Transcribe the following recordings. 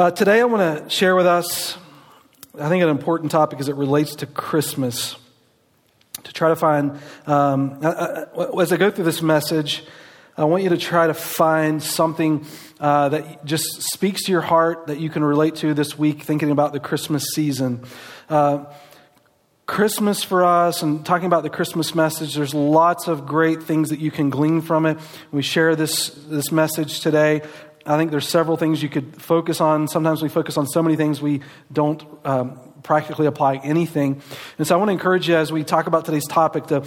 Uh, today, I want to share with us, I think, an important topic as it relates to Christmas. To try to find, um, uh, uh, as I go through this message, I want you to try to find something uh, that just speaks to your heart that you can relate to this week, thinking about the Christmas season. Uh, Christmas for us and talking about the Christmas message, there's lots of great things that you can glean from it. We share this, this message today. I think there's several things you could focus on. Sometimes we focus on so many things we don't um, practically apply anything. And so I want to encourage you as we talk about today's topic to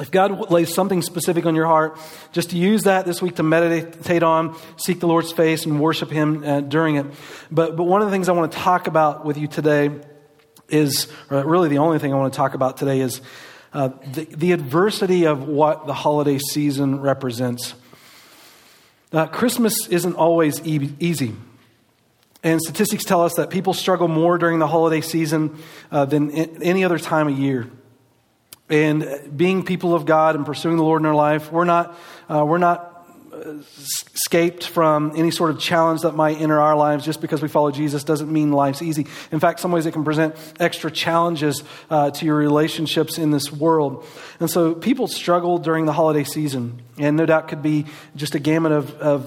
if God lays something specific on your heart, just to use that this week to meditate on, seek the Lord's face, and worship Him uh, during it. But, but one of the things I want to talk about with you today is, really the only thing I want to talk about today is uh, the, the adversity of what the holiday season represents. Uh, Christmas isn't always e- easy. And statistics tell us that people struggle more during the holiday season uh, than any other time of year. And being people of God and pursuing the Lord in our life, we're not, uh, we're not escaped from any sort of challenge that might enter our lives just because we follow Jesus doesn't mean life's easy. In fact, some ways it can present extra challenges uh, to your relationships in this world. And so people struggle during the holiday season, and no doubt could be just a gamut of, of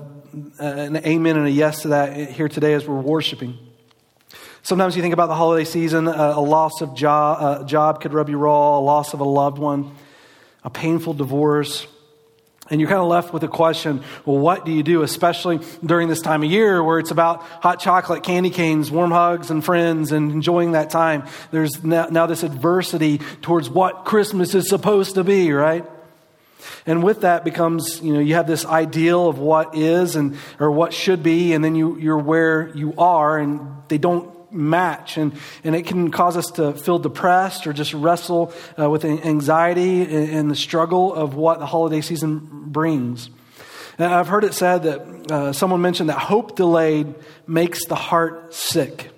uh, an amen and a yes to that here today as we're worshiping. Sometimes you think about the holiday season, uh, a loss of job, uh, job could rub you raw, a loss of a loved one, a painful divorce and you're kind of left with the question well, what do you do, especially during this time of year where it's about hot chocolate, candy canes, warm hugs, and friends and enjoying that time? There's now, now this adversity towards what Christmas is supposed to be, right? And with that becomes, you know, you have this ideal of what is and or what should be, and then you, you're where you are, and they don't match. And, and it can cause us to feel depressed or just wrestle uh, with anxiety and, and, the struggle of what the holiday season brings. And I've heard it said that uh, someone mentioned that hope delayed makes the heart sick.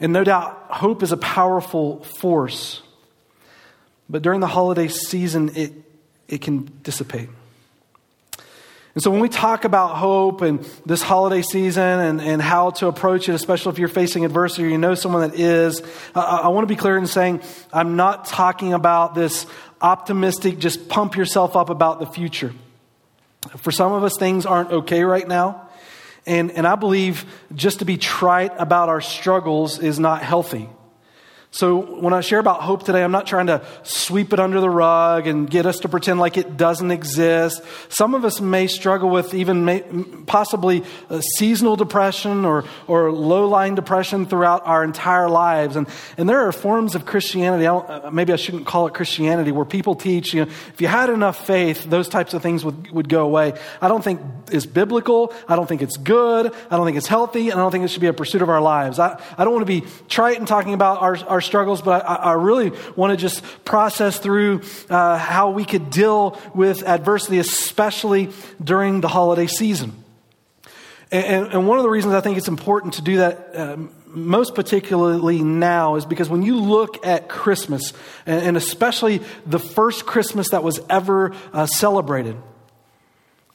And no doubt, hope is a powerful force. But during the holiday season, it, it can dissipate. And so when we talk about hope and this holiday season and, and how to approach it, especially if you're facing adversity or you know someone that is, uh, I want to be clear in saying I'm not talking about this optimistic, just pump yourself up about the future. For some of us, things aren't okay right now. And, and I believe just to be trite about our struggles is not healthy. So, when I share about hope today, I'm not trying to sweep it under the rug and get us to pretend like it doesn't exist. Some of us may struggle with even may, possibly seasonal depression or, or low lying depression throughout our entire lives. And, and there are forms of Christianity, I uh, maybe I shouldn't call it Christianity, where people teach, you know, if you had enough faith, those types of things would, would go away. I don't think it's biblical. I don't think it's good. I don't think it's healthy. And I don't think it should be a pursuit of our lives. I, I don't want to be trite and talking about our, our struggles, but I, I really want to just process through uh, how we could deal with adversity, especially during the holiday season. And, and, one of the reasons I think it's important to do that. Um, most particularly now is because when you look at Christmas, and especially the first Christmas that was ever uh, celebrated,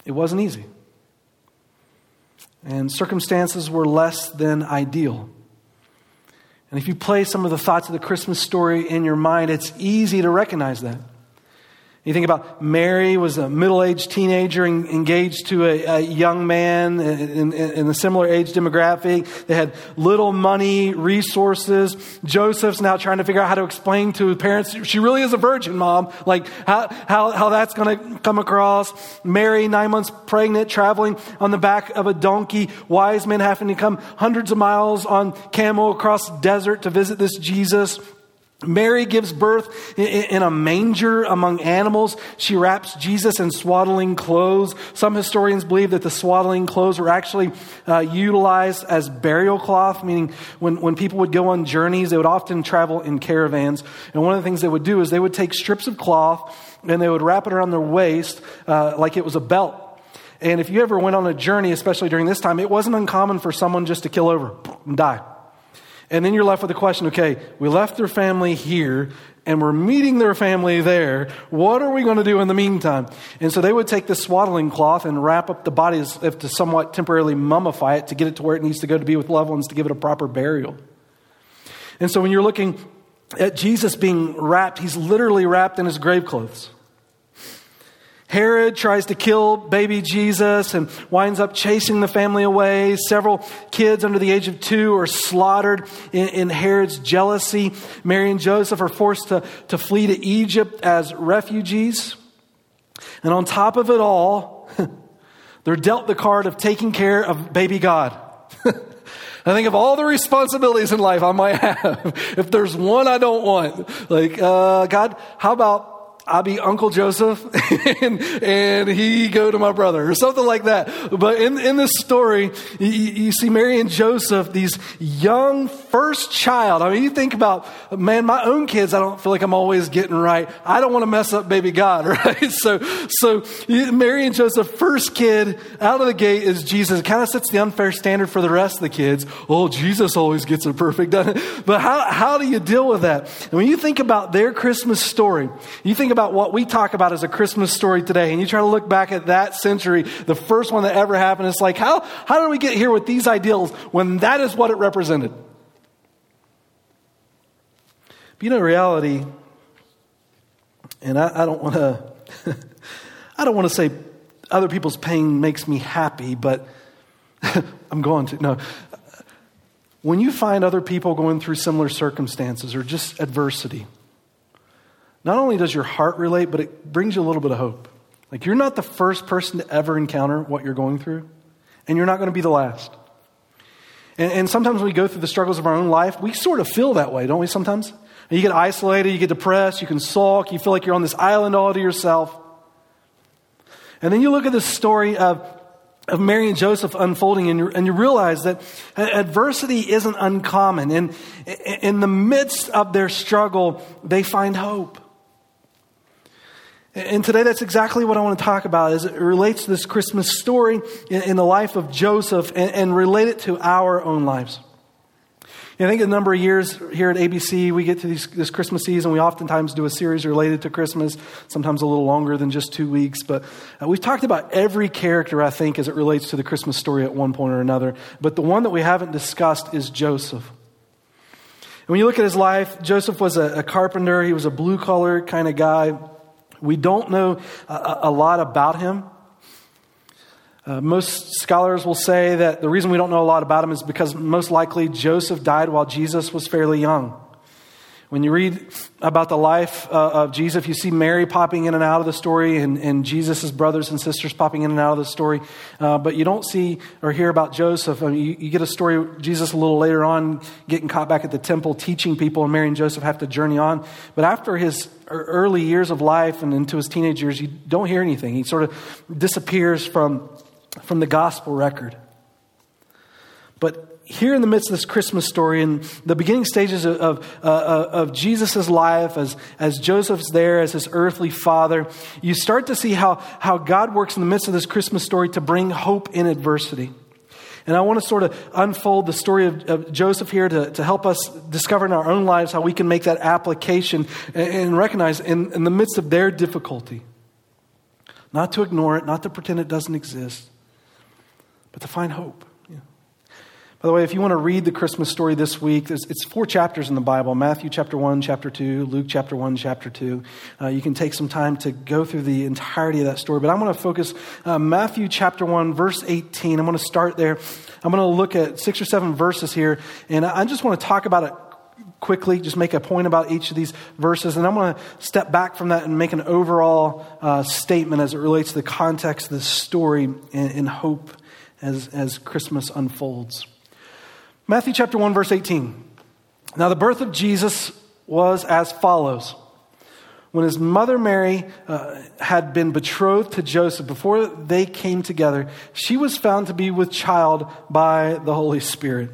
it wasn't easy. And circumstances were less than ideal. And if you play some of the thoughts of the Christmas story in your mind, it's easy to recognize that. You think about Mary was a middle-aged teenager engaged to a, a young man in, in, in, a similar age demographic. They had little money, resources. Joseph's now trying to figure out how to explain to parents, she really is a virgin, mom. Like how, how, how that's going to come across. Mary, nine months pregnant, traveling on the back of a donkey. Wise men having to come hundreds of miles on camel across desert to visit this Jesus. Mary gives birth in a manger among animals. She wraps Jesus in swaddling clothes. Some historians believe that the swaddling clothes were actually uh, utilized as burial cloth, meaning when, when people would go on journeys, they would often travel in caravans. And one of the things they would do is they would take strips of cloth and they would wrap it around their waist uh, like it was a belt. And if you ever went on a journey, especially during this time, it wasn't uncommon for someone just to kill over and die. And then you're left with the question okay, we left their family here and we're meeting their family there. What are we going to do in the meantime? And so they would take the swaddling cloth and wrap up the body as if to somewhat temporarily mummify it to get it to where it needs to go to be with loved ones to give it a proper burial. And so when you're looking at Jesus being wrapped, he's literally wrapped in his grave clothes. Herod tries to kill baby Jesus and winds up chasing the family away. Several kids under the age of two are slaughtered in, in, Herod's jealousy. Mary and Joseph are forced to, to flee to Egypt as refugees. And on top of it all, they're dealt the card of taking care of baby God. I think of all the responsibilities in life I might have. if there's one I don't want, like, uh, God, how about I'll be Uncle Joseph and, and, he go to my brother or something like that. But in, in this story, you, you, see Mary and Joseph, these young first child. I mean, you think about, man, my own kids, I don't feel like I'm always getting right. I don't want to mess up baby God, right? So, so Mary and Joseph, first kid out of the gate is Jesus. It kind of sets the unfair standard for the rest of the kids. Oh, Jesus always gets it perfect, doesn't it? But how, how do you deal with that? And when you think about their Christmas story, you think about about what we talk about as a Christmas story today, and you try to look back at that century, the first one that ever happened, it's like, how, how did we get here with these ideals when that is what it represented? But you know, reality, and I, I don't want to, I don't want to say other people's pain makes me happy, but I'm going to. No. When you find other people going through similar circumstances or just adversity, not only does your heart relate, but it brings you a little bit of hope. Like you're not the first person to ever encounter what you're going through, and you're not going to be the last. And, and, sometimes when we go through the struggles of our own life, we sort of feel that way, don't we, sometimes? You get isolated, you get depressed, you can sulk, you feel like you're on this island all to yourself. And then you look at this story of, of Mary and Joseph unfolding, and you, and you realize that adversity isn't uncommon. And in the midst of their struggle, they find hope. And today, that's exactly what I want to talk about as it relates to this Christmas story in, the life of Joseph and, and relate it to our own lives. I think a number of years here at ABC, we get to these, this Christmas season. We oftentimes do a series related to Christmas, sometimes a little longer than just two weeks. But uh, we've talked about every character, I think, as it relates to the Christmas story at one point or another. But the one that we haven't discussed is Joseph. And when you look at his life, Joseph was a, a carpenter, he was a blue collar kind of guy. We don't know a, a lot about him. Uh, most scholars will say that the reason we don't know a lot about him is because most likely Joseph died while Jesus was fairly young. When you read about the life uh, of Jesus, you see Mary popping in and out of the story and, and Jesus' brothers and sisters popping in and out of the story. Uh, but you don't see or hear about Joseph. I mean, you, you, get a story Jesus a little later on getting caught back at the temple teaching people, and Mary and Joseph have to journey on. But after his early years of life and into his teenage years, you don't hear anything. He sort of disappears from, from the gospel record. But here in the midst of this Christmas story, in the beginning stages of, of, uh, of Jesus' life, as, as Joseph's there as his earthly father, you start to see how, how God works in the midst of this Christmas story to bring hope in adversity. And I want to sort of unfold the story of, of Joseph here to, to help us discover in our own lives how we can make that application and, and recognize in, in the midst of their difficulty, not to ignore it, not to pretend it doesn't exist, but to find hope. By the way, if you want to read the Christmas story this week, it's four chapters in the Bible Matthew chapter 1, chapter 2, Luke chapter 1, chapter 2. Uh, you can take some time to go through the entirety of that story. But I'm going to focus uh, Matthew chapter 1, verse 18. I'm going to start there. I'm going to look at six or seven verses here. And I just want to talk about it quickly, just make a point about each of these verses. And I'm going to step back from that and make an overall uh, statement as it relates to the context of this story and, and hope as, as Christmas unfolds. Matthew chapter 1, verse 18. Now, the birth of Jesus was as follows. When his mother Mary uh, had been betrothed to Joseph, before they came together, she was found to be with child by the Holy Spirit.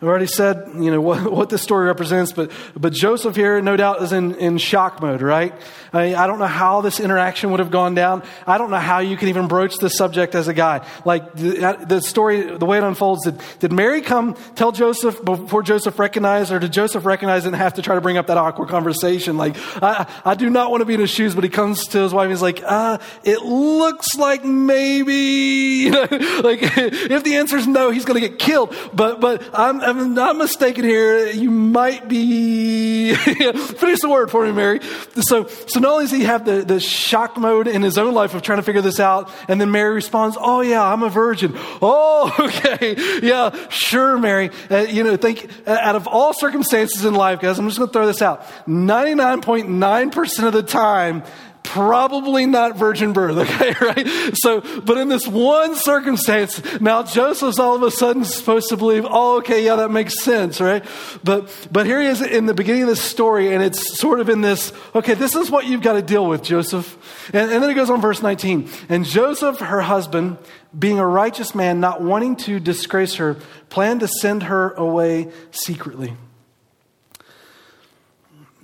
I've already said, you know, what, what this story represents, but, but Joseph here, no doubt, is in, in shock mode, right? I, I don't know how this interaction would have gone down. I don't know how you can even broach this subject as a guy. Like, the, the story, the way it unfolds, did, did Mary come tell Joseph before Joseph recognized, or did Joseph recognize and have to try to bring up that awkward conversation? Like, I, I do not want to be in his shoes, but he comes to his wife and he's like, uh, it looks like maybe, like, if the answer is no, he's going to get killed. But, but I'm, I'm not mistaken here. You might be, finish the word for me, Mary. So, so not only does he have the, the shock mode in his own life of trying to figure this out, and then Mary responds, Oh, yeah, I'm a virgin. Oh, okay. Yeah, sure, Mary. Uh, you know, think uh, out of all circumstances in life, guys, I'm just going to throw this out 99.9% of the time, probably not virgin birth, okay, right? So, but in this one circumstance, now Joseph's all of a sudden supposed to believe, oh, okay, yeah, that makes sense, right? But, but here he is in the beginning of this story, and it's sort of in this, okay, this is what you've got to deal with, Joseph. And, and then it goes on verse 19. And Joseph, her husband, being a righteous man, not wanting to disgrace her, planned to send her away secretly.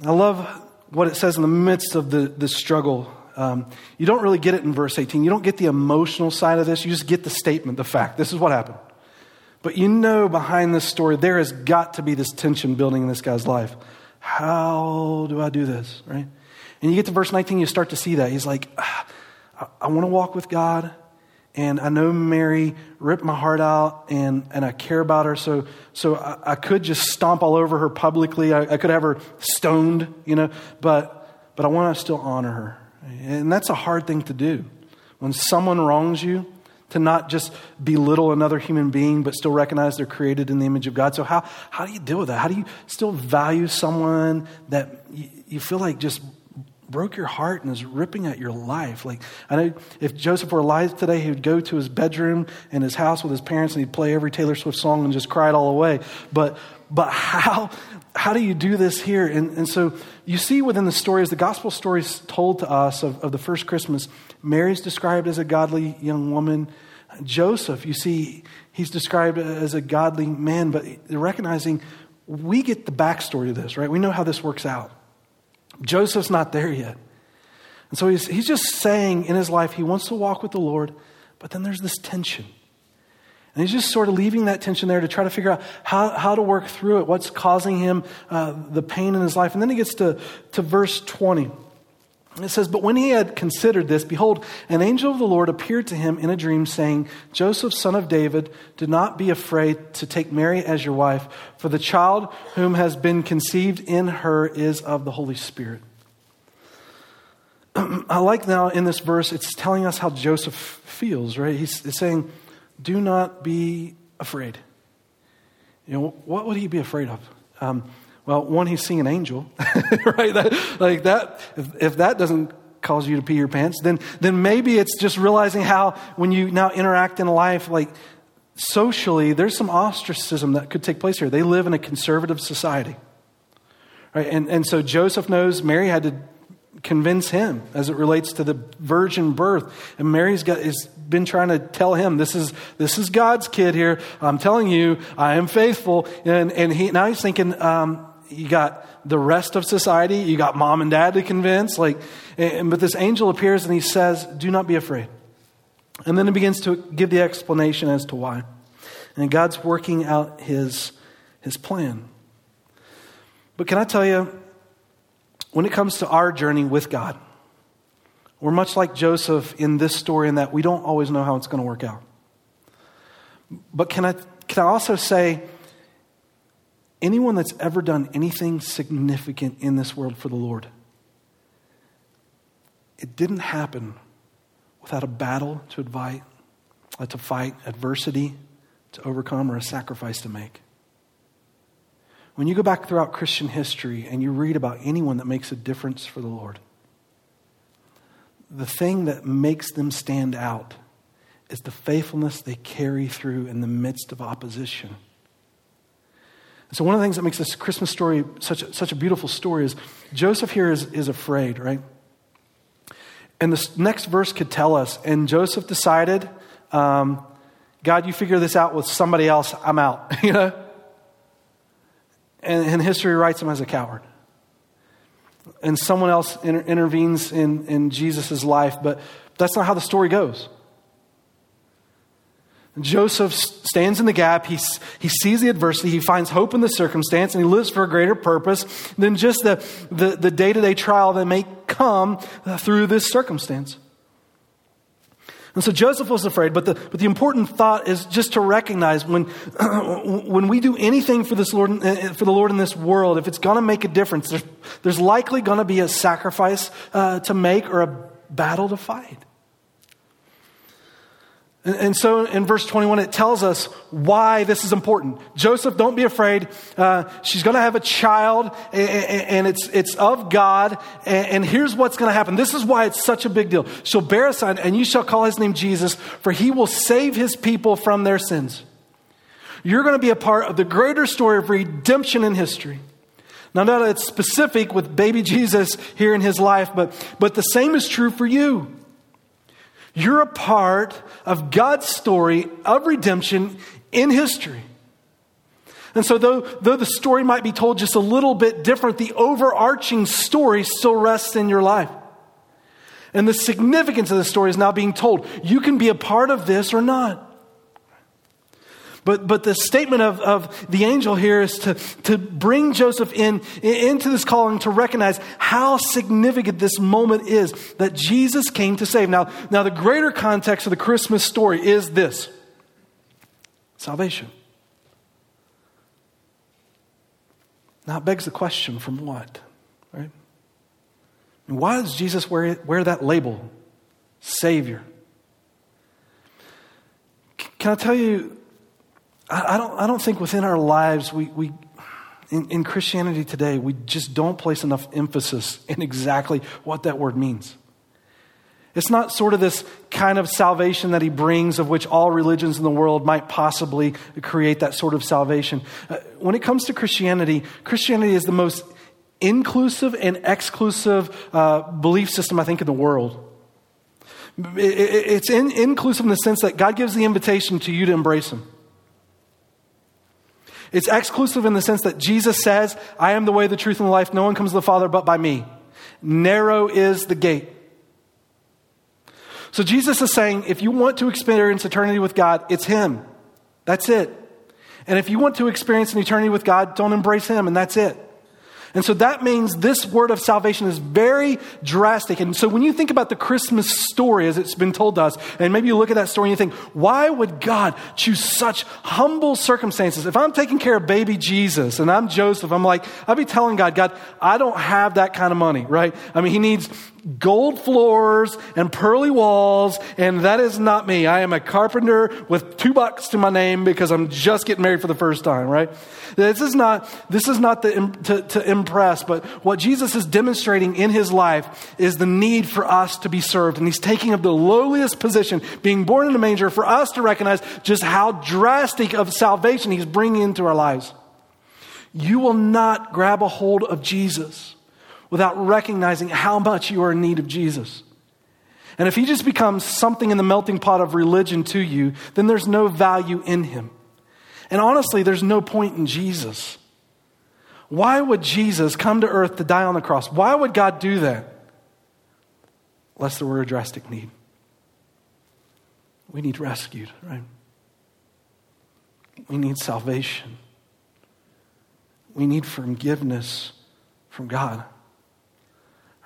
I love what it says in the midst of the, the struggle. Um, you don't really get it in verse 18. You don't get the emotional side of this. You just get the statement, the fact. This is what happened. But you know behind this story, there has got to be this tension building in this guy's life. How do I do this? Right? And you get to verse 19, you start to see that. He's like, ah, I, I want to walk with God. And I know Mary ripped my heart out and, and I care about her. So, so I, I could just stomp all over her publicly. I, I, could have her stoned, you know, but, but I want to still honor her. And that's a hard thing to do. When someone wrongs you, to not just belittle another human being, but still recognize they're created in the image of God. So, how, how do you deal with that? How do you still value someone that you, you feel like just broke your heart and is ripping at your life. Like, I know if Joseph were alive today, he would go to his bedroom in his house with his parents and he'd play every Taylor Swift song and just cry it all away. But, but how, how do you do this here? And, and so you see within the stories, the gospel stories told to us of, of the first Christmas, Mary's described as a godly young woman. Joseph, you see, he's described as a godly man, but recognizing we get the backstory of this, right? We know how this works out. Joseph's not there yet. And so he's, he's just saying in his life he wants to walk with the Lord, but then there's this tension. And he's just sort of leaving that tension there to try to figure out how, how to work through it, what's causing him uh, the pain in his life. And then he gets to, to verse 20. It says, But when he had considered this, behold, an angel of the Lord appeared to him in a dream, saying, Joseph, son of David, do not be afraid to take Mary as your wife, for the child whom has been conceived in her is of the Holy Spirit. I like now in this verse, it's telling us how Joseph feels, right? He's saying, Do not be afraid. You know, what would he be afraid of? Um, well, one, he's seeing an angel, right? That, like that, if, if that doesn't cause you to pee your pants, then, then maybe it's just realizing how when you now interact in life, like socially, there's some ostracism that could take place here. They live in a conservative society. Right? And, and so Joseph knows Mary had to convince him as it relates to the virgin birth. And Mary's got, has been trying to tell him, this is, this is God's kid here. I'm telling you, I am faithful. And, and he, now he's thinking, um, you got the rest of society, you got mom and dad to convince. Like, and, but this angel appears and he says, Do not be afraid. And then he begins to give the explanation as to why. And God's working out his, his plan. But can I tell you, when it comes to our journey with God, we're much like Joseph in this story in that we don't always know how it's going to work out. But can I, can I also say, anyone that's ever done anything significant in this world for the Lord, it didn't happen without a battle to invite, uh, to fight, adversity to overcome, or a sacrifice to make. When you go back throughout Christian history and you read about anyone that makes a difference for the Lord, the thing that makes them stand out is the faithfulness they carry through in the midst of opposition. So, one of the things that makes this Christmas story such a, such a beautiful story is Joseph here is, is afraid, right? And this next verse could tell us, and Joseph decided, um, God, you figure this out with somebody else, I'm out, you know? and, and history writes him as a coward. And someone else inter- intervenes in, in Jesus' life, but that's not how the story goes. Joseph stands in the gap. He, he sees the adversity. He finds hope in the circumstance, and he lives for a greater purpose than just the, the, day-to-day trial that may come through this circumstance. And so Joseph was afraid, but the, but the important thought is just to recognize when, when we do anything for, this Lord, uh, for the Lord in this world, if it's going to make a difference, there's, there's likely going to be a sacrifice uh, to make or a battle to fight. And, so in verse 21, it tells us why this is important. Joseph, don't be afraid. Uh, she's going to have a child, and, it's, it's of God. And, here's what's going to happen. This is why it's such a big deal. She'll bear a son, and you shall call his name Jesus, for he will save his people from their sins. You're going to be a part of the greater story of redemption in history. Now, that it's specific with baby Jesus here in his life, but, but the same is true for you. You're a part of God's story of redemption in history. And so, though, though the story might be told just a little bit different, the overarching story still rests in your life. And the significance of the story is now being told. You can be a part of this or not. But, but the statement of, of the angel here is to, to bring Joseph in, into this calling to recognize how significant this moment is that Jesus came to save. Now, now, the greater context of the Christmas story is this salvation. Now, it begs the question from what? Right? And why does Jesus wear, wear that label, Savior? Can I tell you I, don't, I don't think within our lives we, we in, in Christianity today, we just don't place enough emphasis in exactly what that word means. It's not sort of this kind of salvation that he brings, of which all religions in the world might possibly create that sort of salvation. Uh, when it comes to Christianity, Christianity is the most inclusive and exclusive uh, belief system, I think, in the world. It's in, inclusive in the sense that God gives the invitation to you to embrace Him. It's exclusive in the sense that Jesus says, I am the way, the truth, and the life. No one comes to the Father but by me. Narrow is the gate. So Jesus is saying, if you want to experience eternity with God, it's Him. That's it. And if you want to experience an eternity with God, don't embrace Him, and that's it. And so that means this word of salvation is very drastic. And so when you think about the Christmas story as it's been told to us, and maybe you look at that story and you think, why would God choose such humble circumstances? If I'm taking care of baby Jesus and I'm Joseph, I'm like, I'd be telling God, God, I don't have that kind of money, right? I mean, he needs gold floors and pearly walls, and that is not me. I am a carpenter with two bucks to my name because I'm just getting married for the first time, right? This is not, this is not the, to, to impress, but what Jesus is demonstrating in his life is the need for us to be served. And he's taking up the lowliest position, being born in a manger, for us to recognize just how drastic of salvation he's bringing into our lives. You will not grab a hold of Jesus without recognizing how much you are in need of Jesus. And if he just becomes something in the melting pot of religion to you, then there's no value in him. And honestly, there's no point in Jesus. Why would Jesus come to earth to die on the cross? Why would God do that? Unless there were a drastic need. We need rescued, right? We need salvation. We need forgiveness from God.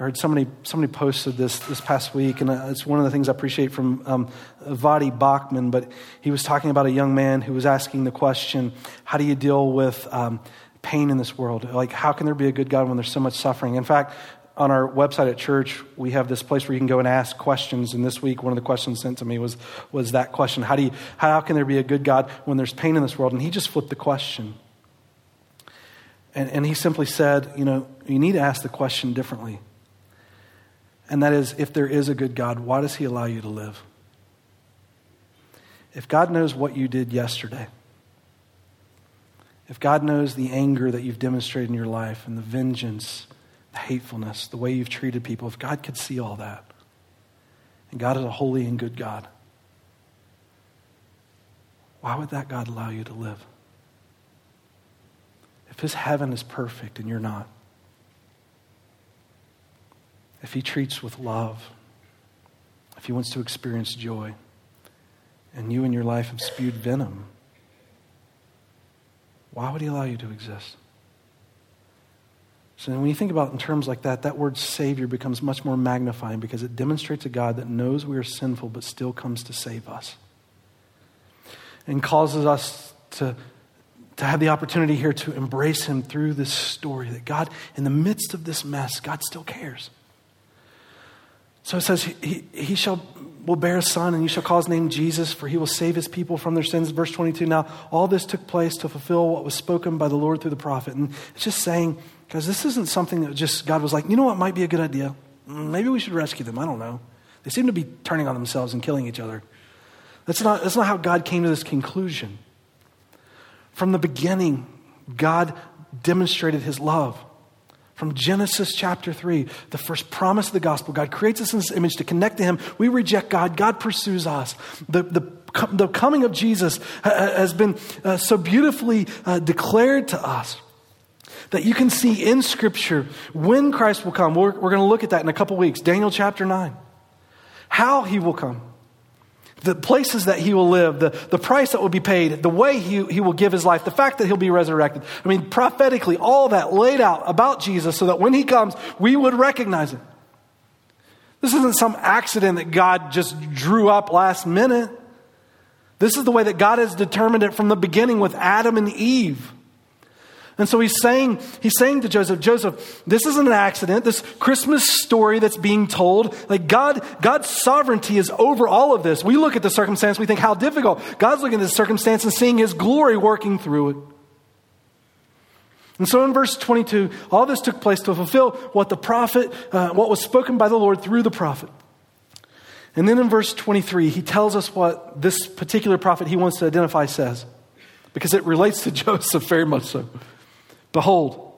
I heard somebody, somebody posted this this past week, and uh, it's one of the things I appreciate from um, Voddie Baucham, but he was talking about a young man who was asking the question, how do you deal with um, pain in this world? Like, how can there be a good God when there's so much suffering? In fact, on our website at church, we have this place where you can go and ask questions. And this week, one of the questions sent to me was, was that question how, do you, how can there be a good God when there's pain in this world? And he just flipped the question. And, and he simply said, you know, you need to ask the question differently. And that is, if there is a good God, why does He allow you to live? If God knows what you did yesterday, if God knows the anger that you've demonstrated in your life and the vengeance, the hatefulness, the way you've treated people, if God could see all that, and God is a holy and good God, why would that God allow you to live? if his heaven is perfect and you're not, if he treats with love, if he wants to experience joy, and you in your life have spewed venom, why would he allow you to exist? So when you think about it in terms like that, that word Savior becomes much more magnifying because it demonstrates a God that knows we are sinful but still comes to save us. And causes us to, to have the opportunity here to embrace Him through this story that God, in the midst of this mess, God still cares. So it says, He, he, shall will bear a son, and you shall call his name Jesus, for he will save his people from their sins. Verse 22. Now, all this took place to fulfill what was spoken by the Lord through the prophet. And it's just saying, guys, this isn't something that just God was like, you know what might be a good idea? Mm, maybe we should rescue them. I don't know. They seem to be turning on themselves and killing each other. That's not, that's not how God came to this conclusion. From the beginning, God demonstrated his love. From Genesis chapter 3, the first promise of the gospel, God creates us in this image to connect to Him. We reject God, God pursues us. The, the, the coming of Jesus has been uh, so beautifully uh, declared to us that you can see in Scripture when Christ will come. We're, we're going to look at that in a couple weeks. Daniel chapter 9. How He will come the places that he will live, the, the price that will be paid, the way he, he will give his life, the fact that he'll be resurrected. I mean, prophetically, all that laid out about Jesus so that when he comes, we would recognize it. This isn't some accident that God just drew up last minute. This is the way that God has determined it from the beginning with Adam and Eve. And so he's saying, he's saying to Joseph, Joseph, this isn't an accident. This Christmas story that's being told, like God, God's sovereignty is over all of this. We look at the circumstance, we think how difficult. God's looking at the circumstance and seeing his glory working through it. And so in verse 22, all this took place to fulfill what the prophet, uh, what was spoken by the Lord through the prophet. And then in verse 23, he tells us what this particular prophet he wants to identify says, because it relates to Joseph very much so. Behold,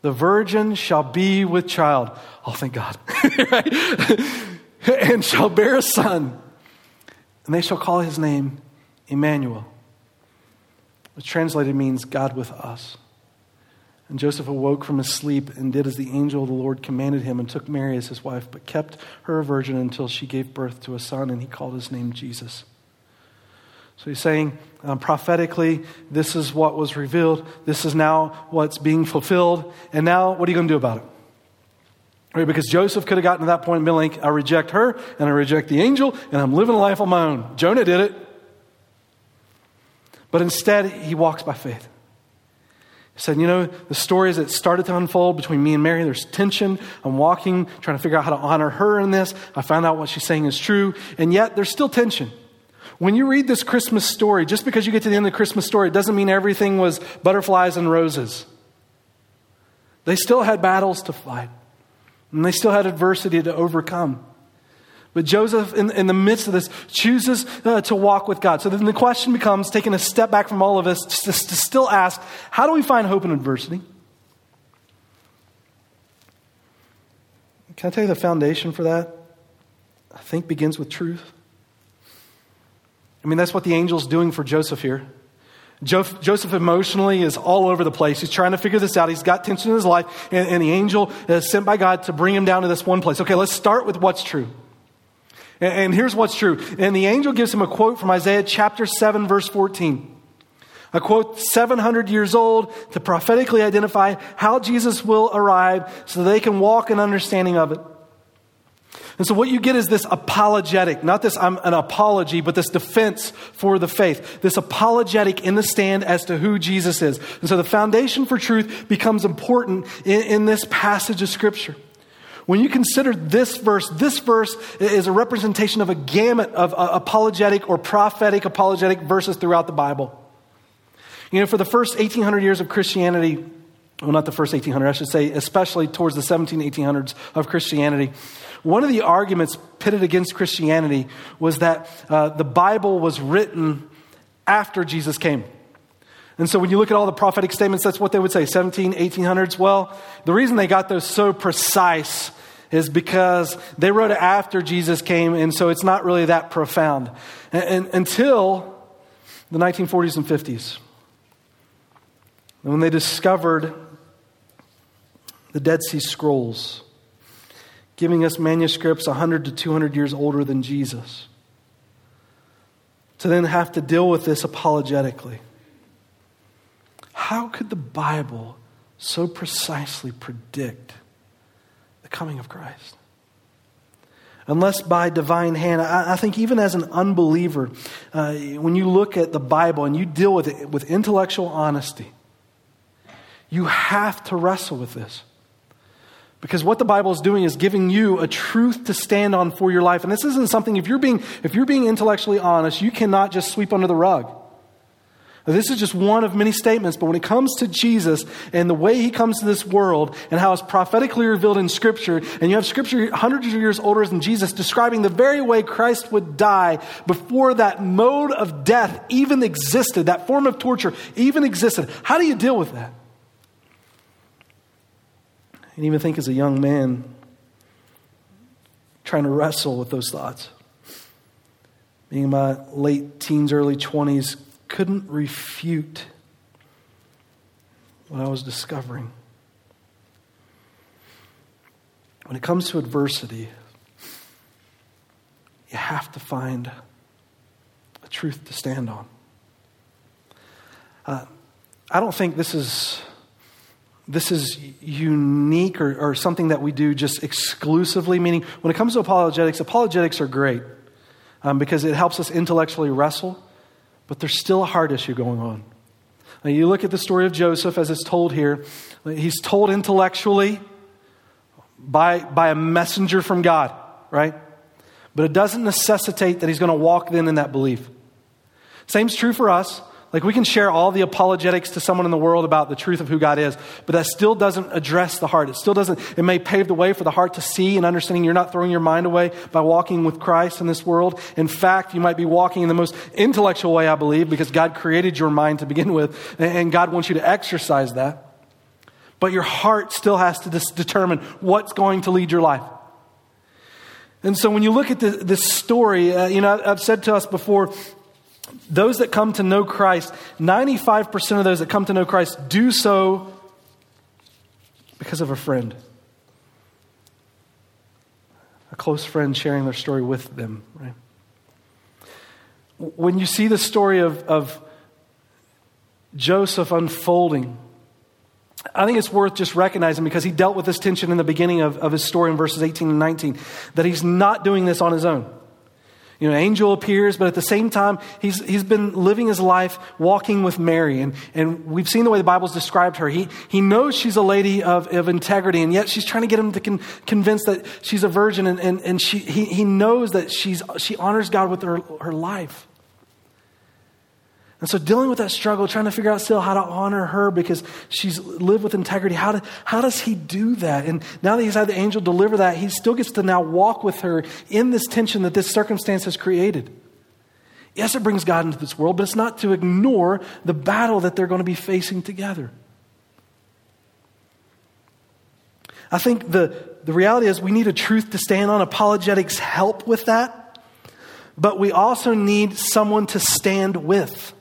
the virgin shall be with child. Oh, thank God. and shall bear a son, and they shall call his name Emmanuel, which translated means God with us. And Joseph awoke from his sleep and did as the angel of the Lord commanded him and took Mary as his wife, but kept her a virgin until she gave birth to a son, and he called his name Jesus. So he's saying um, prophetically, this is what was revealed. This is now what's being fulfilled. And now, what are you going to do about it? Right, because Joseph could have gotten to that point and been like, I reject her and I reject the angel and I'm living a life on my own. Jonah did it. But instead, he walks by faith. He said, You know, the story stories that started to unfold between me and Mary, there's tension. I'm walking, trying to figure out how to honor her in this. I found out what she's saying is true. And yet, there's still tension. When you read this Christmas story, just because you get to the end of the Christmas story, it doesn't mean everything was butterflies and roses. They still had battles to fight, and they still had adversity to overcome. But Joseph, in, in the midst of this, chooses uh, to walk with God. So then the question becomes taking a step back from all of this to, to still ask how do we find hope in adversity? Can I tell you the foundation for that? I think begins with truth. I mean, that's what the angel's doing for Joseph here. Joseph emotionally is all over the place. He's trying to figure this out. He's got tension in his life, and, and, the angel is sent by God to bring him down to this one place. Okay, let's start with what's true. And, and here's what's true. And the angel gives him a quote from Isaiah chapter 7, verse 14. A quote 700 years old to prophetically identify how Jesus will arrive so they can walk in understanding of it. And so what you get is this apologetic, not this I'm an apology, but this defense for the faith. This apologetic in the stand as to who Jesus is. And so the foundation for truth becomes important in, in this passage of Scripture. When you consider this verse, this verse is a representation of a gamut of uh, apologetic or prophetic apologetic verses throughout the Bible. You know, for the first 1800 years of Christianity, well, not the first 1800, I should say, especially towards the 17, 1800s of Christianity, one of the arguments pitted against Christianity was that uh, the Bible was written after Jesus came. And so when you look at all the prophetic statements, that's what they would say 17, 1800s. Well, the reason they got those so precise is because they wrote it after Jesus came, and so it's not really that profound. And, and until the 1940s and 50s. And when they discovered the Dead Sea Scrolls, giving us manuscripts 100 to 200 years older than Jesus, to then have to deal with this apologetically. How could the Bible so precisely predict the coming of Christ? Unless by divine hand, I, I think even as an unbeliever, uh, when you look at the Bible and you deal with it with intellectual honesty, you have to wrestle with this. Because what the Bible is doing is giving you a truth to stand on for your life. And this isn't something, if you're being, if you're being intellectually honest, you cannot just sweep under the rug. This is just one of many statements, but when it comes to Jesus and the way he comes to this world and how it's prophetically revealed in Scripture, and you have Scripture hundreds of years older than Jesus describing the very way Christ would die before that mode of death even existed, that form of torture even existed. How do you deal with that? And even think as a young man trying to wrestle with those thoughts. Being in my late teens, early 20s, couldn't refute what I was discovering. When it comes to adversity, you have to find a truth to stand on. Uh, I don't think this is this is unique or, or something that we do just exclusively, meaning when it comes to apologetics, apologetics are great um, because it helps us intellectually wrestle, but there's still a heart issue going on. Now, you look at the story of Joseph as it's told here, he's told intellectually by, by a messenger from God, right? But it doesn't necessitate that he's going to walk then in that belief. Same's true for us. Like we can share all the apologetics to someone in the world about the truth of who God is, but that still doesn't address the heart. It still doesn't, it may pave the way for the heart to see and understanding you're not throwing your mind away by walking with Christ in this world. In fact, you might be walking in the most intellectual way, I believe, because God created your mind to begin with, and God wants you to exercise that. But your heart still has to determine what's going to lead your life. And so when you look at the, this story, uh, you know, I've said to us before, those that come to know Christ, 95% of those that come to know Christ do so because of a friend. A close friend sharing their story with them, right? When you see the story of, of Joseph unfolding, I think it's worth just recognizing because he dealt with this tension in the beginning of, of his story in verses 18 and 19 that he's not doing this on his own. You know, an angel appears, but at the same time, he's, he's been living his life walking with Mary. And, and we've seen the way the Bible's described her. He, he knows she's a lady of, of integrity, and yet she's trying to get him to con, convince that she's a virgin, and, and, and she, he, he knows that she's, she honors God with her, her life. And so, dealing with that struggle, trying to figure out still how to honor her because she's lived with integrity, how, do, how does he do that? And now that he's had the angel deliver that, he still gets to now walk with her in this tension that this circumstance has created. Yes, it brings God into this world, but it's not to ignore the battle that they're going to be facing together. I think the, the reality is we need a truth to stand on. Apologetics help with that, but we also need someone to stand with.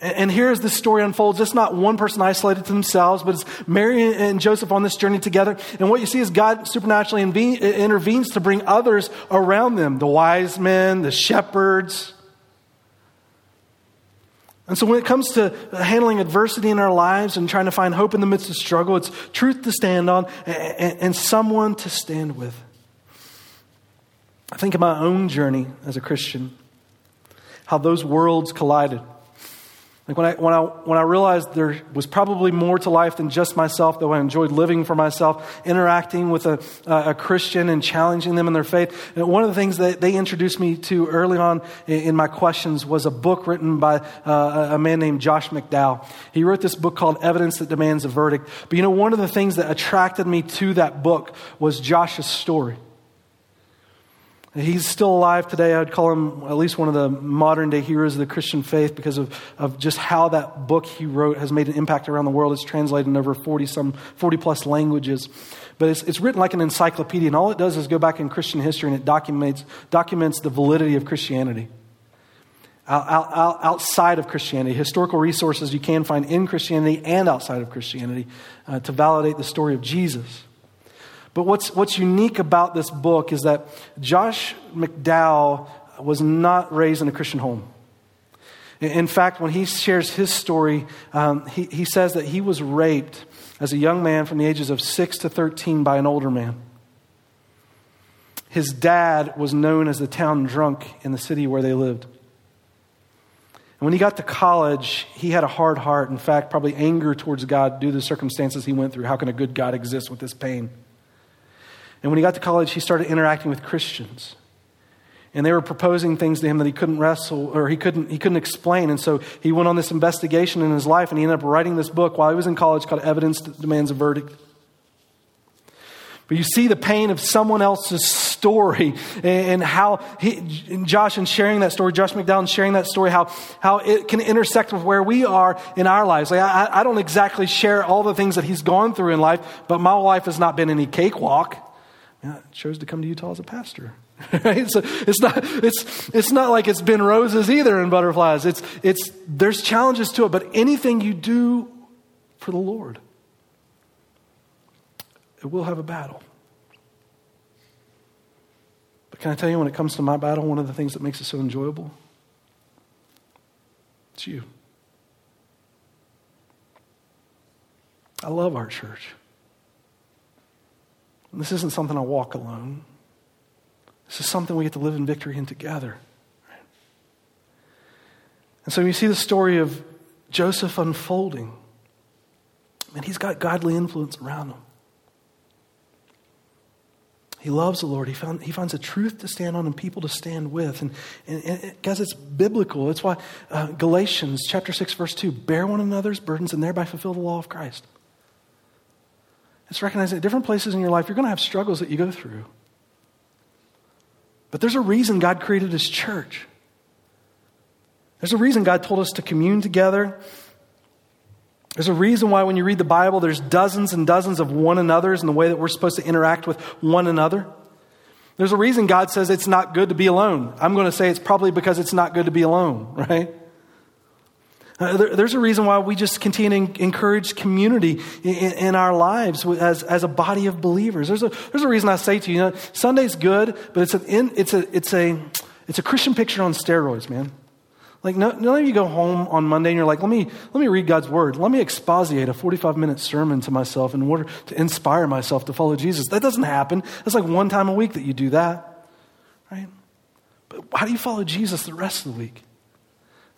And here as the story unfolds, it's not one person isolated to themselves, but it's Mary and Joseph on this journey together. And what you see is God supernaturally intervenes to bring others around them the wise men, the shepherds. And so when it comes to handling adversity in our lives and trying to find hope in the midst of struggle, it's truth to stand on and someone to stand with. I think of my own journey as a Christian, how those worlds collided. Like when I, when, I, when I realized there was probably more to life than just myself, though I enjoyed living for myself, interacting with a, a Christian and challenging them in their faith. And one of the things that they introduced me to early on in, my questions was a book written by uh, a man named Josh McDowell. He wrote this book called Evidence That Demands a Verdict. But you know, one of the things that attracted me to that book was Josh's story. He's still alive today. I'd call him at least one of the modern day heroes of the Christian faith because of, of just how that book he wrote has made an impact around the world. It's translated in over 40, some 40 plus languages. But it's, it's written like an encyclopedia, and all it does is go back in Christian history and it documents, documents the validity of Christianity. outside of Christianity, historical resources you can find in Christianity and outside of Christianity uh, to validate the story of Jesus. But what's, what's unique about this book is that Josh McDowell was not raised in a Christian home. In fact, when he shares his story, um, he, he says that he was raped as a young man from the ages of 6 to 13 by an older man. His dad was known as the town drunk in the city where they lived. And when he got to college, he had a hard heart. In fact, probably anger towards God due to the circumstances he went through. How can a good God exist with this pain? And when he got to college, he started interacting with Christians. And they were proposing things to him that he couldn't wrestle or he couldn't, he couldn't explain. And so he went on this investigation in his life and he ended up writing this book while he was in college called Evidence Demands a Verdict. But you see the pain of someone else's story and how he, and Josh, in sharing that story, Josh McDowell sharing that story, how, how it can intersect with where we are in our lives. Like I, I don't exactly share all the things that he's gone through in life, but my life has not been any cakewalk. I chose to come to Utah as a pastor. right? So it's not, it's, it's not like it's been roses either and butterflies. It's, it's, there's challenges to it, but anything you do for the Lord it will have a battle. But can I tell you, when it comes to my battle, one of the things that makes it so enjoyable? It's you. I love our church. This isn't something I walk alone. This is something we get to live in victory in together. And so you see the story of Joseph unfolding, and he's got godly influence around him. He loves the Lord. He, found, he finds a truth to stand on and people to stand with. And, and, and guys, it's biblical. That's why uh, Galatians chapter 6, verse 2 bear one another's burdens and thereby fulfill the law of Christ. It's recognizing that different places in your life, you're going to have struggles that you go through. But there's a reason God created His church. There's a reason God told us to commune together there's a reason why when you read the Bible, there's dozens and dozens of one another's in the way that we're supposed to interact with one another. There's a reason God says it's not good to be alone. I'm going to say it's probably because it's not good to be alone, right? Uh, there, there's a reason why we just continue to encourage community in, in, our lives as, as a body of believers. There's a, there's a reason I say to you, you know, Sunday's good, but it's, a, it's, a, it's, a, it's a Christian picture on steroids, man. Like, none of you go home on Monday and you're like, let me, let me read God's word. Let me exposiate a 45 minute sermon to myself in order to inspire myself to follow Jesus. That doesn't happen. That's like one time a week that you do that, right? But how do you follow Jesus the rest of the week?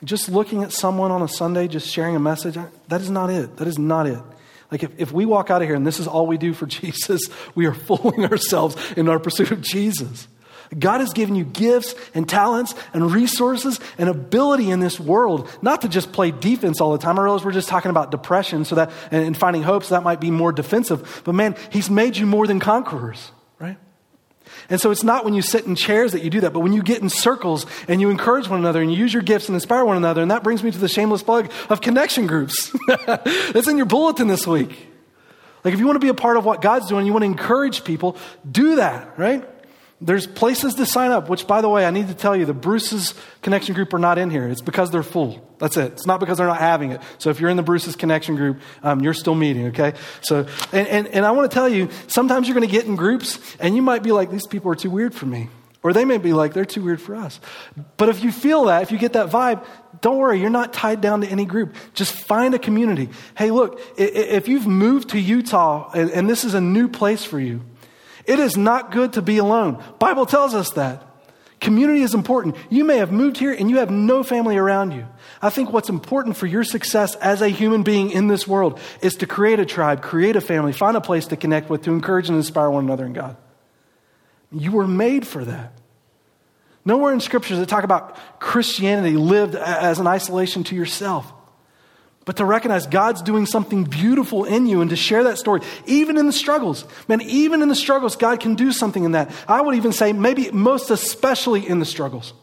Just looking at someone on a Sunday, just sharing a message, that is not it. That is not it. Like, if, if we walk out of here and this is all we do for Jesus, we are fooling ourselves in our pursuit of Jesus. God has given you gifts and talents and resources and ability in this world, not to just play defense all the time. I realize we're just talking about depression so that, and finding hope, so that might be more defensive. But man, He's made you more than conquerors? And so it's not when you sit in chairs that you do that, but when you get in circles and you encourage one another and you use your gifts and inspire one another. And that brings me to the shameless plug of connection groups. That's in your bulletin this week. Like if you want to be a part of what God's doing, you want to encourage people, do that, right? There's places to sign up, which, by the way, I need to tell you, the Bruce's Connection Group are not in here. It's because they're full. That's it. It's not because they're not having it. So if you're in the Bruce's Connection Group, um, you're still meeting, okay? So, and, and, and I want to tell you, sometimes you're going to get in groups and you might be like, these people are too weird for me. Or they may be like, they're too weird for us. But if you feel that, if you get that vibe, don't worry, you're not tied down to any group. Just find a community. Hey, look, if you've moved to Utah and this is a new place for you, it is not good to be alone. Bible tells us that. Community is important. You may have moved here and you have no family around you. I think what's important for your success as a human being in this world is to create a tribe, create a family, find a place to connect with, to encourage and inspire one another in God. You were made for that. Nowhere in scriptures that talk about Christianity lived as an isolation to yourself but to recognize God's doing something beautiful in you and to share that story, even in the struggles. Man, even in the struggles, God can do something in that. I would even say, maybe most especially in the struggles.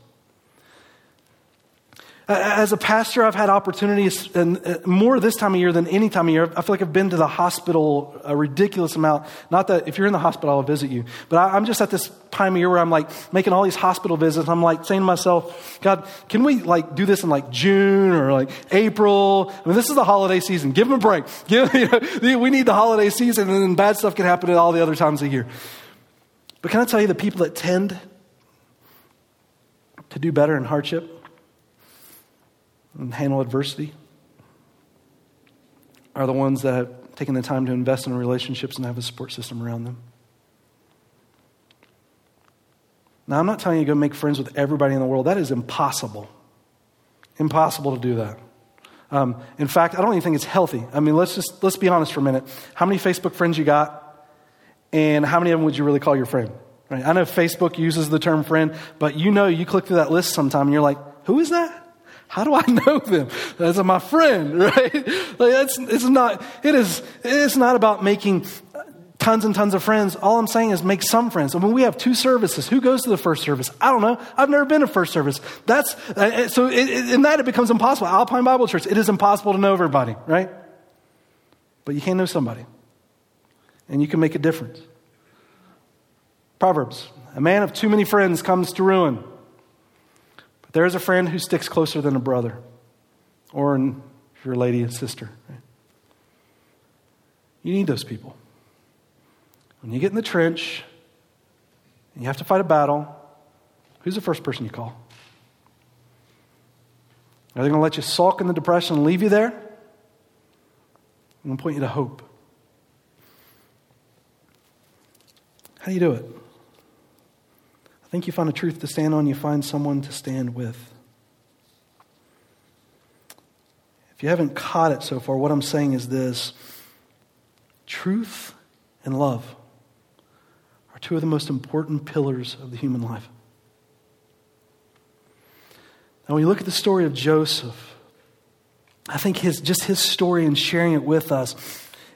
As a pastor, I've had opportunities, and uh, more this time of year than any time of year. I feel like I've been to the hospital a ridiculous amount. Not that if you're in the hospital, I'll visit you, but I'm just at this time of year where I'm like making all these hospital visits. I'm like saying to myself, God, can we like do this in like June or like April? I mean, this is the holiday season. Give them a break. Give, you know, we need the holiday season, and then bad stuff can happen at all the other times of year. But can I tell you, the people that tend to do better in hardship and handle adversity are the ones that have taken the time to invest in relationships and have a support system around them. Now, I'm not telling you to go make friends with everybody in the world. That is impossible. Impossible to do that. Um, in fact, I don't even think it's healthy. I mean, let's just let's be honest for a minute. How many Facebook friends you got, and how many of them would you really call your friend? Right? I know Facebook uses the term friend, but you know, you click through that list sometime, and you're like, "Who is that? How do I know them? That's my friend, right? Like that's it's not. It is. It's not about making tons and tons of friends. All I'm saying is make some friends. I mean, we have two services. Who goes to the first service? I don't know. I've never been to first service. That's uh, so. It, in that, it becomes impossible. Alpine Bible Church. It is impossible to know everybody, right? But you can know somebody, and you can make a difference. Proverbs: A man of too many friends comes to ruin. There is a friend who sticks closer than a brother, or in, if you're a lady, a sister. Right? You need those people. When you get in the trench and you have to fight a battle, who's the first person you call? Are they going to let you sulk in the depression and leave you there? I'm going to point you to hope. How do you do it? I think you find a truth to stand on, you find someone to stand with. If you haven't caught it so far, what I'm saying is this truth and love are two of the most important pillars of the human life. Now, when you look at the story of Joseph, I think his, just his story and sharing it with us,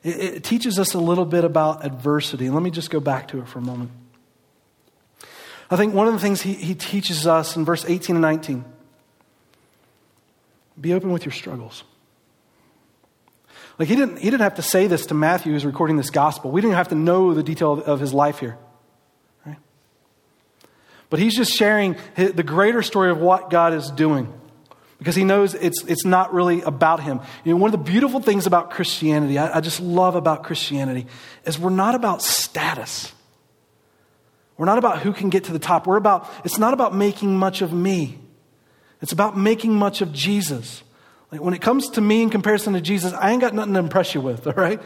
it, it teaches us a little bit about adversity. Let me just go back to it for a moment. I think one of the things he, he teaches us in verse 18 and 19 be open with your struggles. Like he didn't, he didn't have to say this to Matthew who's recording this gospel. We didn't have to know the detail of, his life here. Right? But he's just sharing the greater story of what God is doing because he knows it's, it's not really about him. You know, one of the beautiful things about Christianity, I, I just love about Christianity, is we're not about status. We're not about who can get to the top. We're about, it's not about making much of me. It's about making much of Jesus. Like when it comes to me in comparison to Jesus, I ain't got nothing to impress you with, all right?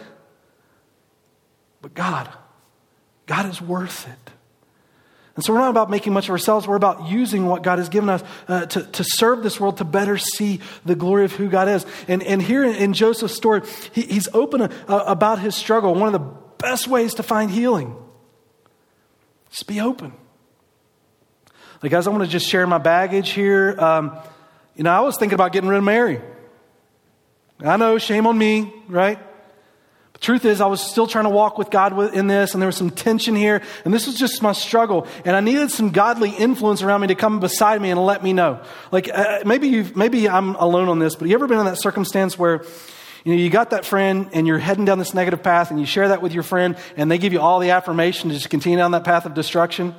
But God, God is worth it. And so we're not about making much of ourselves. We're about using what God has given us uh, to, to serve this world to better see the glory of who God is. And, and here in, Joseph's story, he, he's open uh, about his struggle. One of the best ways to find healing just be open. Like, guys, I want to just share my baggage here. Um, you know, I was thinking about getting rid of Mary. I know, shame on me, right? The truth is, I was still trying to walk with God in this, and there was some tension here, and this was just my struggle. And I needed some godly influence around me to come beside me and let me know. Like, uh, maybe, you maybe I'm alone on this, but you ever been in that circumstance where you know, you got that friend and you're heading down this negative path and you share that with your friend and they give you all the affirmation to just continue down that path of destruction.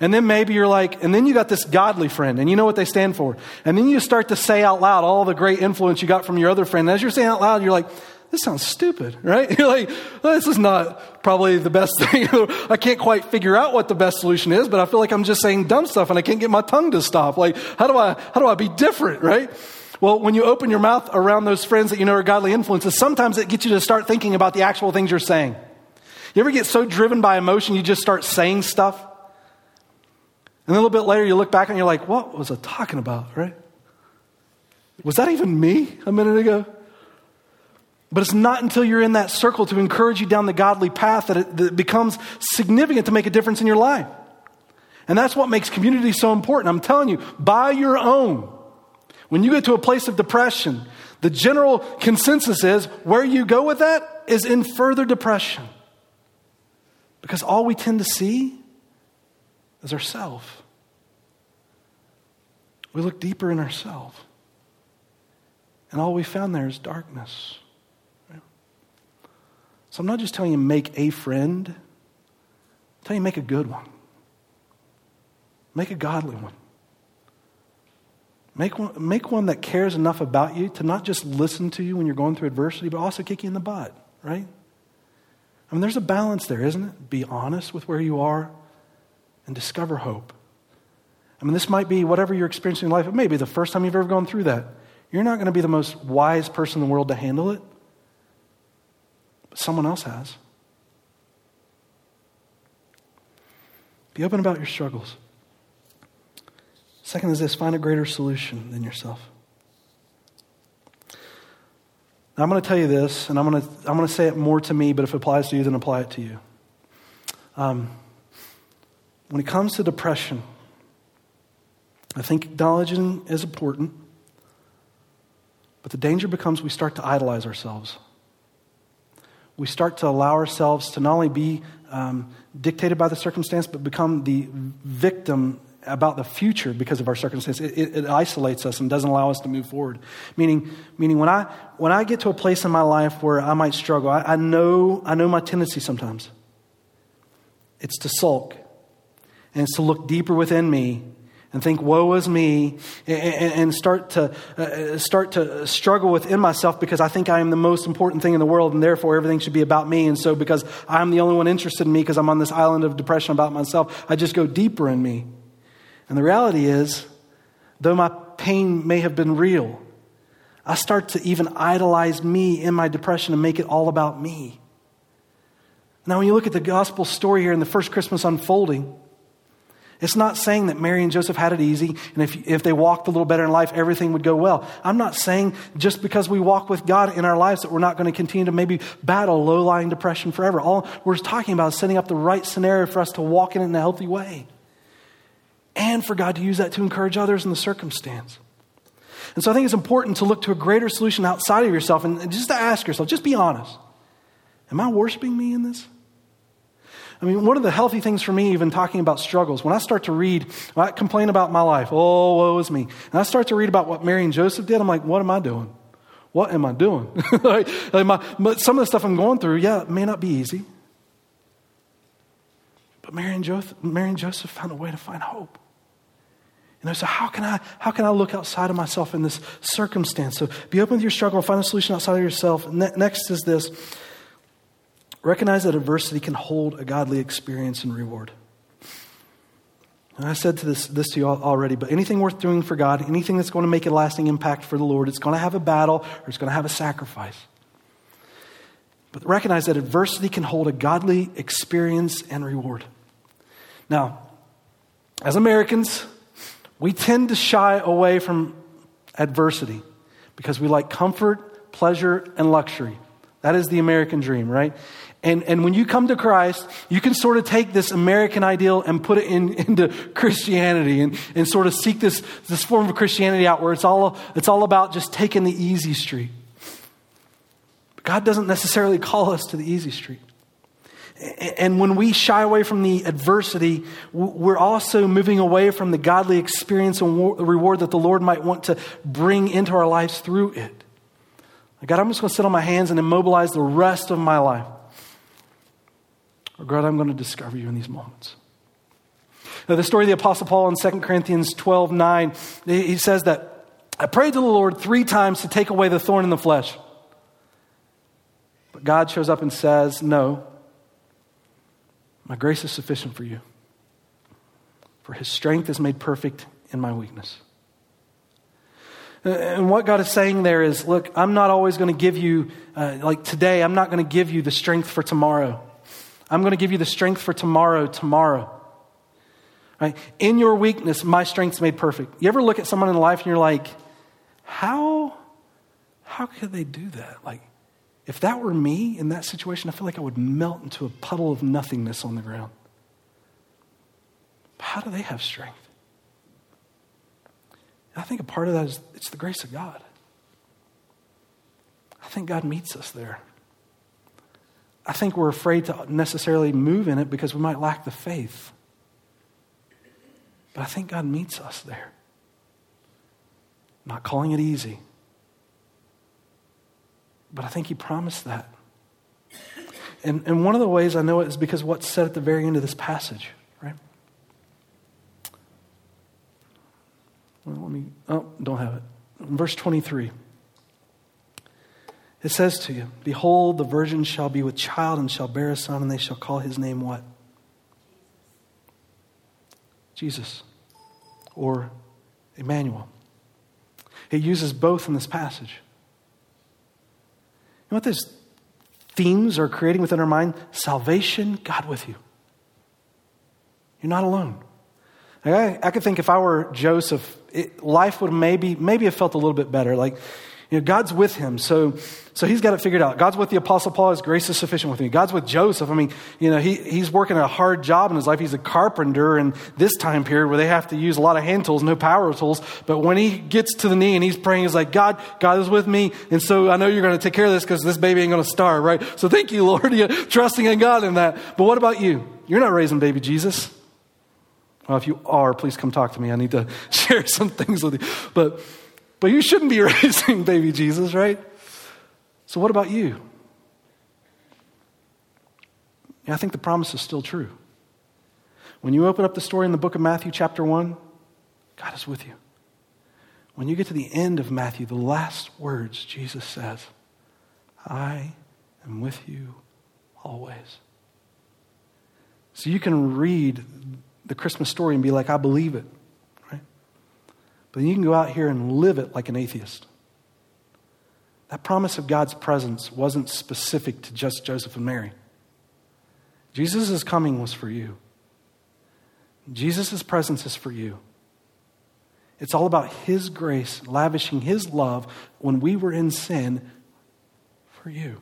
And then maybe you're like, and then you got this godly friend and you know what they stand for. And then you start to say out loud all the great influence you got from your other friend. And as you're saying out loud, you're like, this sounds stupid, right? You're like, well, this is not probably the best thing. I can't quite figure out what the best solution is, but I feel like I'm just saying dumb stuff and I can't get my tongue to stop. Like, how do I, how do I be different, right? Well, when you open your mouth around those friends that you know are godly influences, sometimes it gets you to start thinking about the actual things you're saying. You ever get so driven by emotion you just start saying stuff? And a little bit later you look back and you're like, what was I talking about, right? Was that even me a minute ago? But it's not until you're in that circle to encourage you down the godly path that it, that it becomes significant to make a difference in your life. And that's what makes community so important. I'm telling you, buy your own. When you get to a place of depression, the general consensus is where you go with that is in further depression. Because all we tend to see is ourself. We look deeper in ourselves. And all we found there is darkness. So I'm not just telling you make a friend, I'm telling you make a good one. Make a godly one. Make one, make one that cares enough about you to not just listen to you when you're going through adversity, but also kick you in the butt, right? I mean, there's a balance there, isn't it? Be honest with where you are and discover hope. I mean, this might be whatever you're experiencing in life. It may be the first time you've ever gone through that. You're not going to be the most wise person in the world to handle it, but someone else has. Be open about your struggles. Second is this find a greater solution than yourself. Now, I'm going to tell you this, and I'm going to, I'm going to say it more to me, but if it applies to you, then apply it to you. Um, when it comes to depression, I think acknowledging is important, but the danger becomes we start to idolize ourselves. We start to allow ourselves to not only be um, dictated by the circumstance, but become the victim about the future because of our circumstance. It, it, it, isolates us and doesn't allow us to move forward. Meaning, meaning when, I, when I get to a place in my life where I might struggle, I, I, know, I know my tendency sometimes. It's to sulk, and it's to look deeper within me and think, woe is me, and, and start, to, uh, start to struggle within myself because I think I am the most important thing in the world, and therefore everything should be about me. And so, because I'm the only one interested in me, because I'm on this island of depression about myself, I just go deeper in me. And the reality is, though my pain may have been real, I start to even idolize me in my depression and make it all about me. Now, when you look at the gospel story here in the first Christmas unfolding, it's not saying that Mary and Joseph had it easy, and if, if they walked a little better in life, everything would go well. I'm not saying just because we walk with God in our lives that we're not going to continue to maybe battle low lying depression forever. All we're talking about is setting up the right scenario for us to walk in it in a healthy way and for God to use that to encourage others in the circumstance. And so I think it's important to look to a greater solution outside of yourself and just to ask yourself, just be honest. Am I worshiping me in this? I mean, one of the healthy things for me, even talking about struggles, when I start to read, I complain about my life, oh, woe is me. And I start to read about what Mary and Joseph did, I'm like, what am I doing? What am I doing? like, some of the stuff I'm going through, yeah, it may not be easy. But Mary and, Mary and Joseph found a way to find hope. You know, so how can I how can I look outside of myself in this circumstance? So be open to your struggle find a solution outside of yourself. Ne- next is this: recognize that adversity can hold a godly experience and reward. And I said to this, this to you already, but anything worth doing for God, anything that's going to make a lasting impact for the Lord, it's going to have a battle or it's going to have a sacrifice. But recognize that adversity can hold a godly experience and reward. Now, as Americans, we tend to shy away from adversity because we like comfort, pleasure, and luxury. That is the American dream, right? And, and when you come to Christ, you can sort of take this American ideal and put it in, into Christianity and, and sort of seek this, this form of Christianity out where it's all, it's all about just taking the easy street. But God doesn't necessarily call us to the easy street. And when we shy away from the adversity, we're also moving away from the godly experience and reward that the Lord might want to bring into our lives through it. God, I'm just going to sit on my hands and immobilize the rest of my life. Or, God, I'm going to discover you in these moments. Now, the story of the Apostle Paul in 2 Corinthians 12 9, he says that I prayed to the Lord three times to take away the thorn in the flesh. But God shows up and says, No, my grace is sufficient for you, for his strength is made perfect in my weakness. And what God is saying there is look, I'm not always going to give you, uh, like today, I'm not going to give you the strength for tomorrow. I'm going to give you the strength for tomorrow, tomorrow. Right? In your weakness, my strength's made perfect. You ever look at someone in life and you're like, how, how could they do that? Like, if that were me in that situation, I feel like I would melt into a puddle of nothingness on the ground. How do they have strength? I think a part of that is it's the grace of God. I think God meets us there. I think we're afraid to necessarily move in it because we might lack the faith. But I think God meets us there. I'm not calling it easy. But I think he promised that. And, and one of the ways I know it is because what's said at the very end of this passage, right? Well, let me, oh, don't have it. Verse 23, it says to you, Behold, the virgin shall be with child and shall bear a son, and they shall call his name what? Jesus. Or Emmanuel. It uses both in this passage. Know what those themes are creating within our mind? Salvation, God with you. You're not alone. I, I could think if I were Joseph, it, life would maybe maybe have felt a little bit better. Like, you know, God's with him, so so he's got it figured out. God's with the Apostle Paul; His grace is sufficient with me. God's with Joseph. I mean, you know, he he's working a hard job in his life. He's a carpenter in this time period where they have to use a lot of hand tools, no power tools. But when he gets to the knee and he's praying, he's like, God, God is with me, and so I know you're going to take care of this because this baby ain't going to starve, right? So thank you, Lord, you trusting in God in that. But what about you? You're not raising baby Jesus. Well, if you are, please come talk to me. I need to share some things with you. But, but you shouldn't be raising baby Jesus, right? So, what about you? I think the promise is still true. When you open up the story in the book of Matthew, chapter 1, God is with you. When you get to the end of Matthew, the last words, Jesus says, I am with you always. So you can read the Christmas story and be like, I believe it. But you can go out here and live it like an atheist. That promise of God's presence wasn't specific to just Joseph and Mary. Jesus' coming was for you. Jesus' presence is for you. It's all about His grace, lavishing His love when we were in sin for you.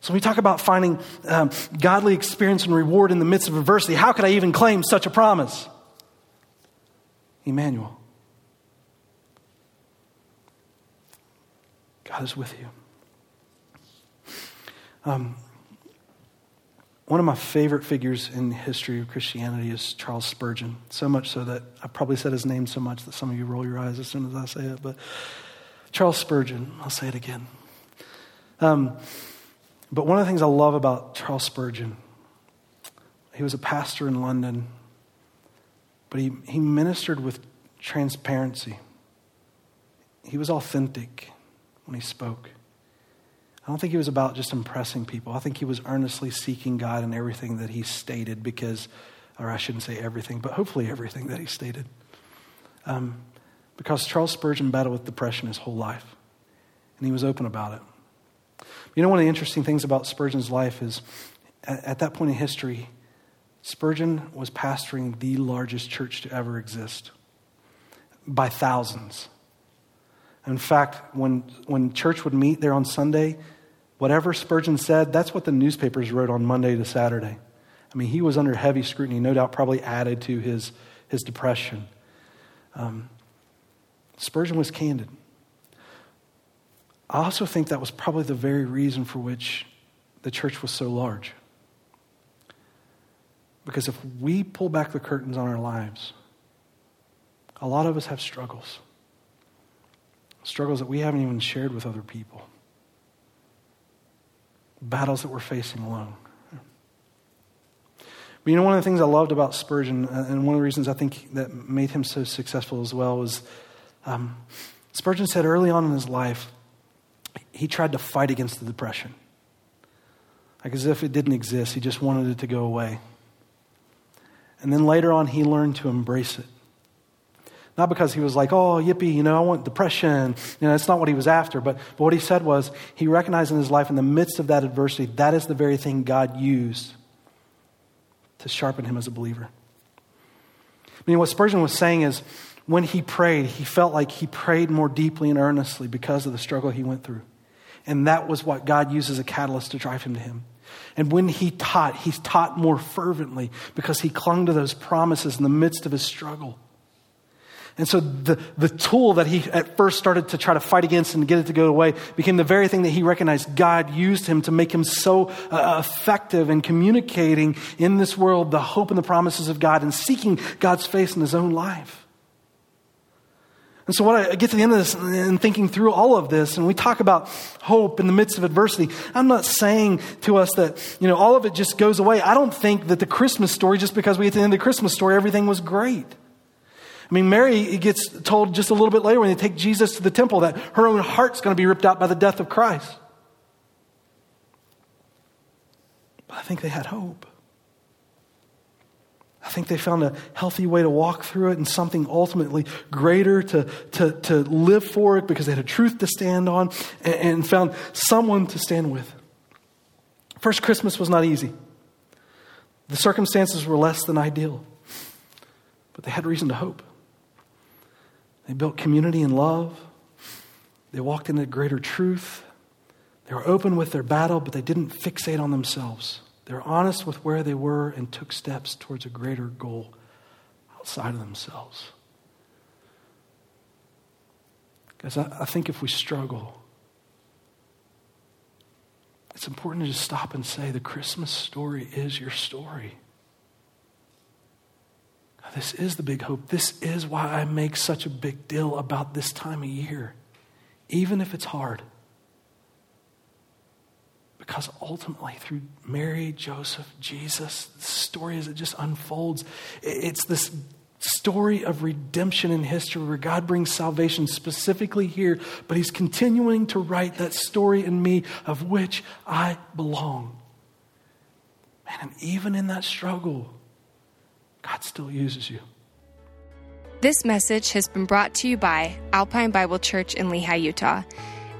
So we talk about finding um, godly experience and reward in the midst of adversity. How could I even claim such a promise? Emmanuel. God is with you. Um, one of my favorite figures in the history of Christianity is Charles Spurgeon. So much so that I probably said his name so much that some of you roll your eyes as soon as I say it. But Charles Spurgeon, I'll say it again. Um, but one of the things I love about Charles Spurgeon, he was a pastor in London, but he, he ministered with transparency. He was authentic when he spoke. I don't think he was about just impressing people. I think he was earnestly seeking God in everything that he stated because, or I shouldn't say everything, but hopefully everything that he stated. Um, because Charles Spurgeon battled with depression his whole life, and he was open about it. You know, one of the interesting things about Spurgeon's life is at, at that point in history, Spurgeon was pastoring the largest church to ever exist by thousands. In fact, when, when church would meet there on Sunday, whatever Spurgeon said, that's what the newspapers wrote on Monday to Saturday. I mean, he was under heavy scrutiny, no doubt, probably added to his, his depression. Um, Spurgeon was candid. I also think that was probably the very reason for which the church was so large. Because if we pull back the curtains on our lives, a lot of us have struggles. Struggles that we haven't even shared with other people. Battles that we're facing alone. But you know, one of the things I loved about Spurgeon, uh, and one of the reasons I think that made him so successful as well, was um, Spurgeon said early on in his life, he tried to fight against the depression. Like as if it didn't exist, he just wanted it to go away. And then later on, he learned to embrace it. Not because he was like, oh, yippee, you know, I want depression. You know, that's not what he was after. But, but what he said was, he recognized in his life, in the midst of that adversity, that is the very thing God used to sharpen him as a believer. I mean, what Spurgeon was saying is, when he prayed, he felt like he prayed more deeply and earnestly because of the struggle he went through. And that was what God used as a catalyst to drive him to him. And when he taught, he taught more fervently because he clung to those promises in the midst of his struggle. And so the, the tool that he at first started to try to fight against and get it to go away became the very thing that he recognized God used him to make him so uh, effective in communicating in this world the hope and the promises of God and seeking God's face in his own life. And so, when I get to the end of this and thinking through all of this, and we talk about hope in the midst of adversity, I'm not saying to us that, you know, all of it just goes away. I don't think that the Christmas story, just because we get to the end of the Christmas story, everything was great. I mean, Mary gets told just a little bit later when they take Jesus to the temple that her own heart's going to be ripped out by the death of Christ. But I think they had hope. I think they found a healthy way to walk through it and something ultimately greater to, to, to live for it because they had a truth to stand on and, and found someone to stand with. First Christmas was not easy. The circumstances were less than ideal, but they had reason to hope. They built community and love. They walked into greater truth. They were open with their battle, but they didn't fixate on themselves. They were honest with where they were and took steps towards a greater goal outside of themselves. Because I, I think if we struggle, it's important to just stop and say the Christmas story is your story. This is the big hope. This is why I make such a big deal about this time of year, even if it's hard. Because ultimately, through Mary, Joseph, Jesus, the story as it just unfolds, it's this story of redemption in history where God brings salvation specifically here, but He's continuing to write that story in me of which I belong. Man, and even in that struggle, God still uses you. This message has been brought to you by Alpine Bible Church in Lehi, Utah.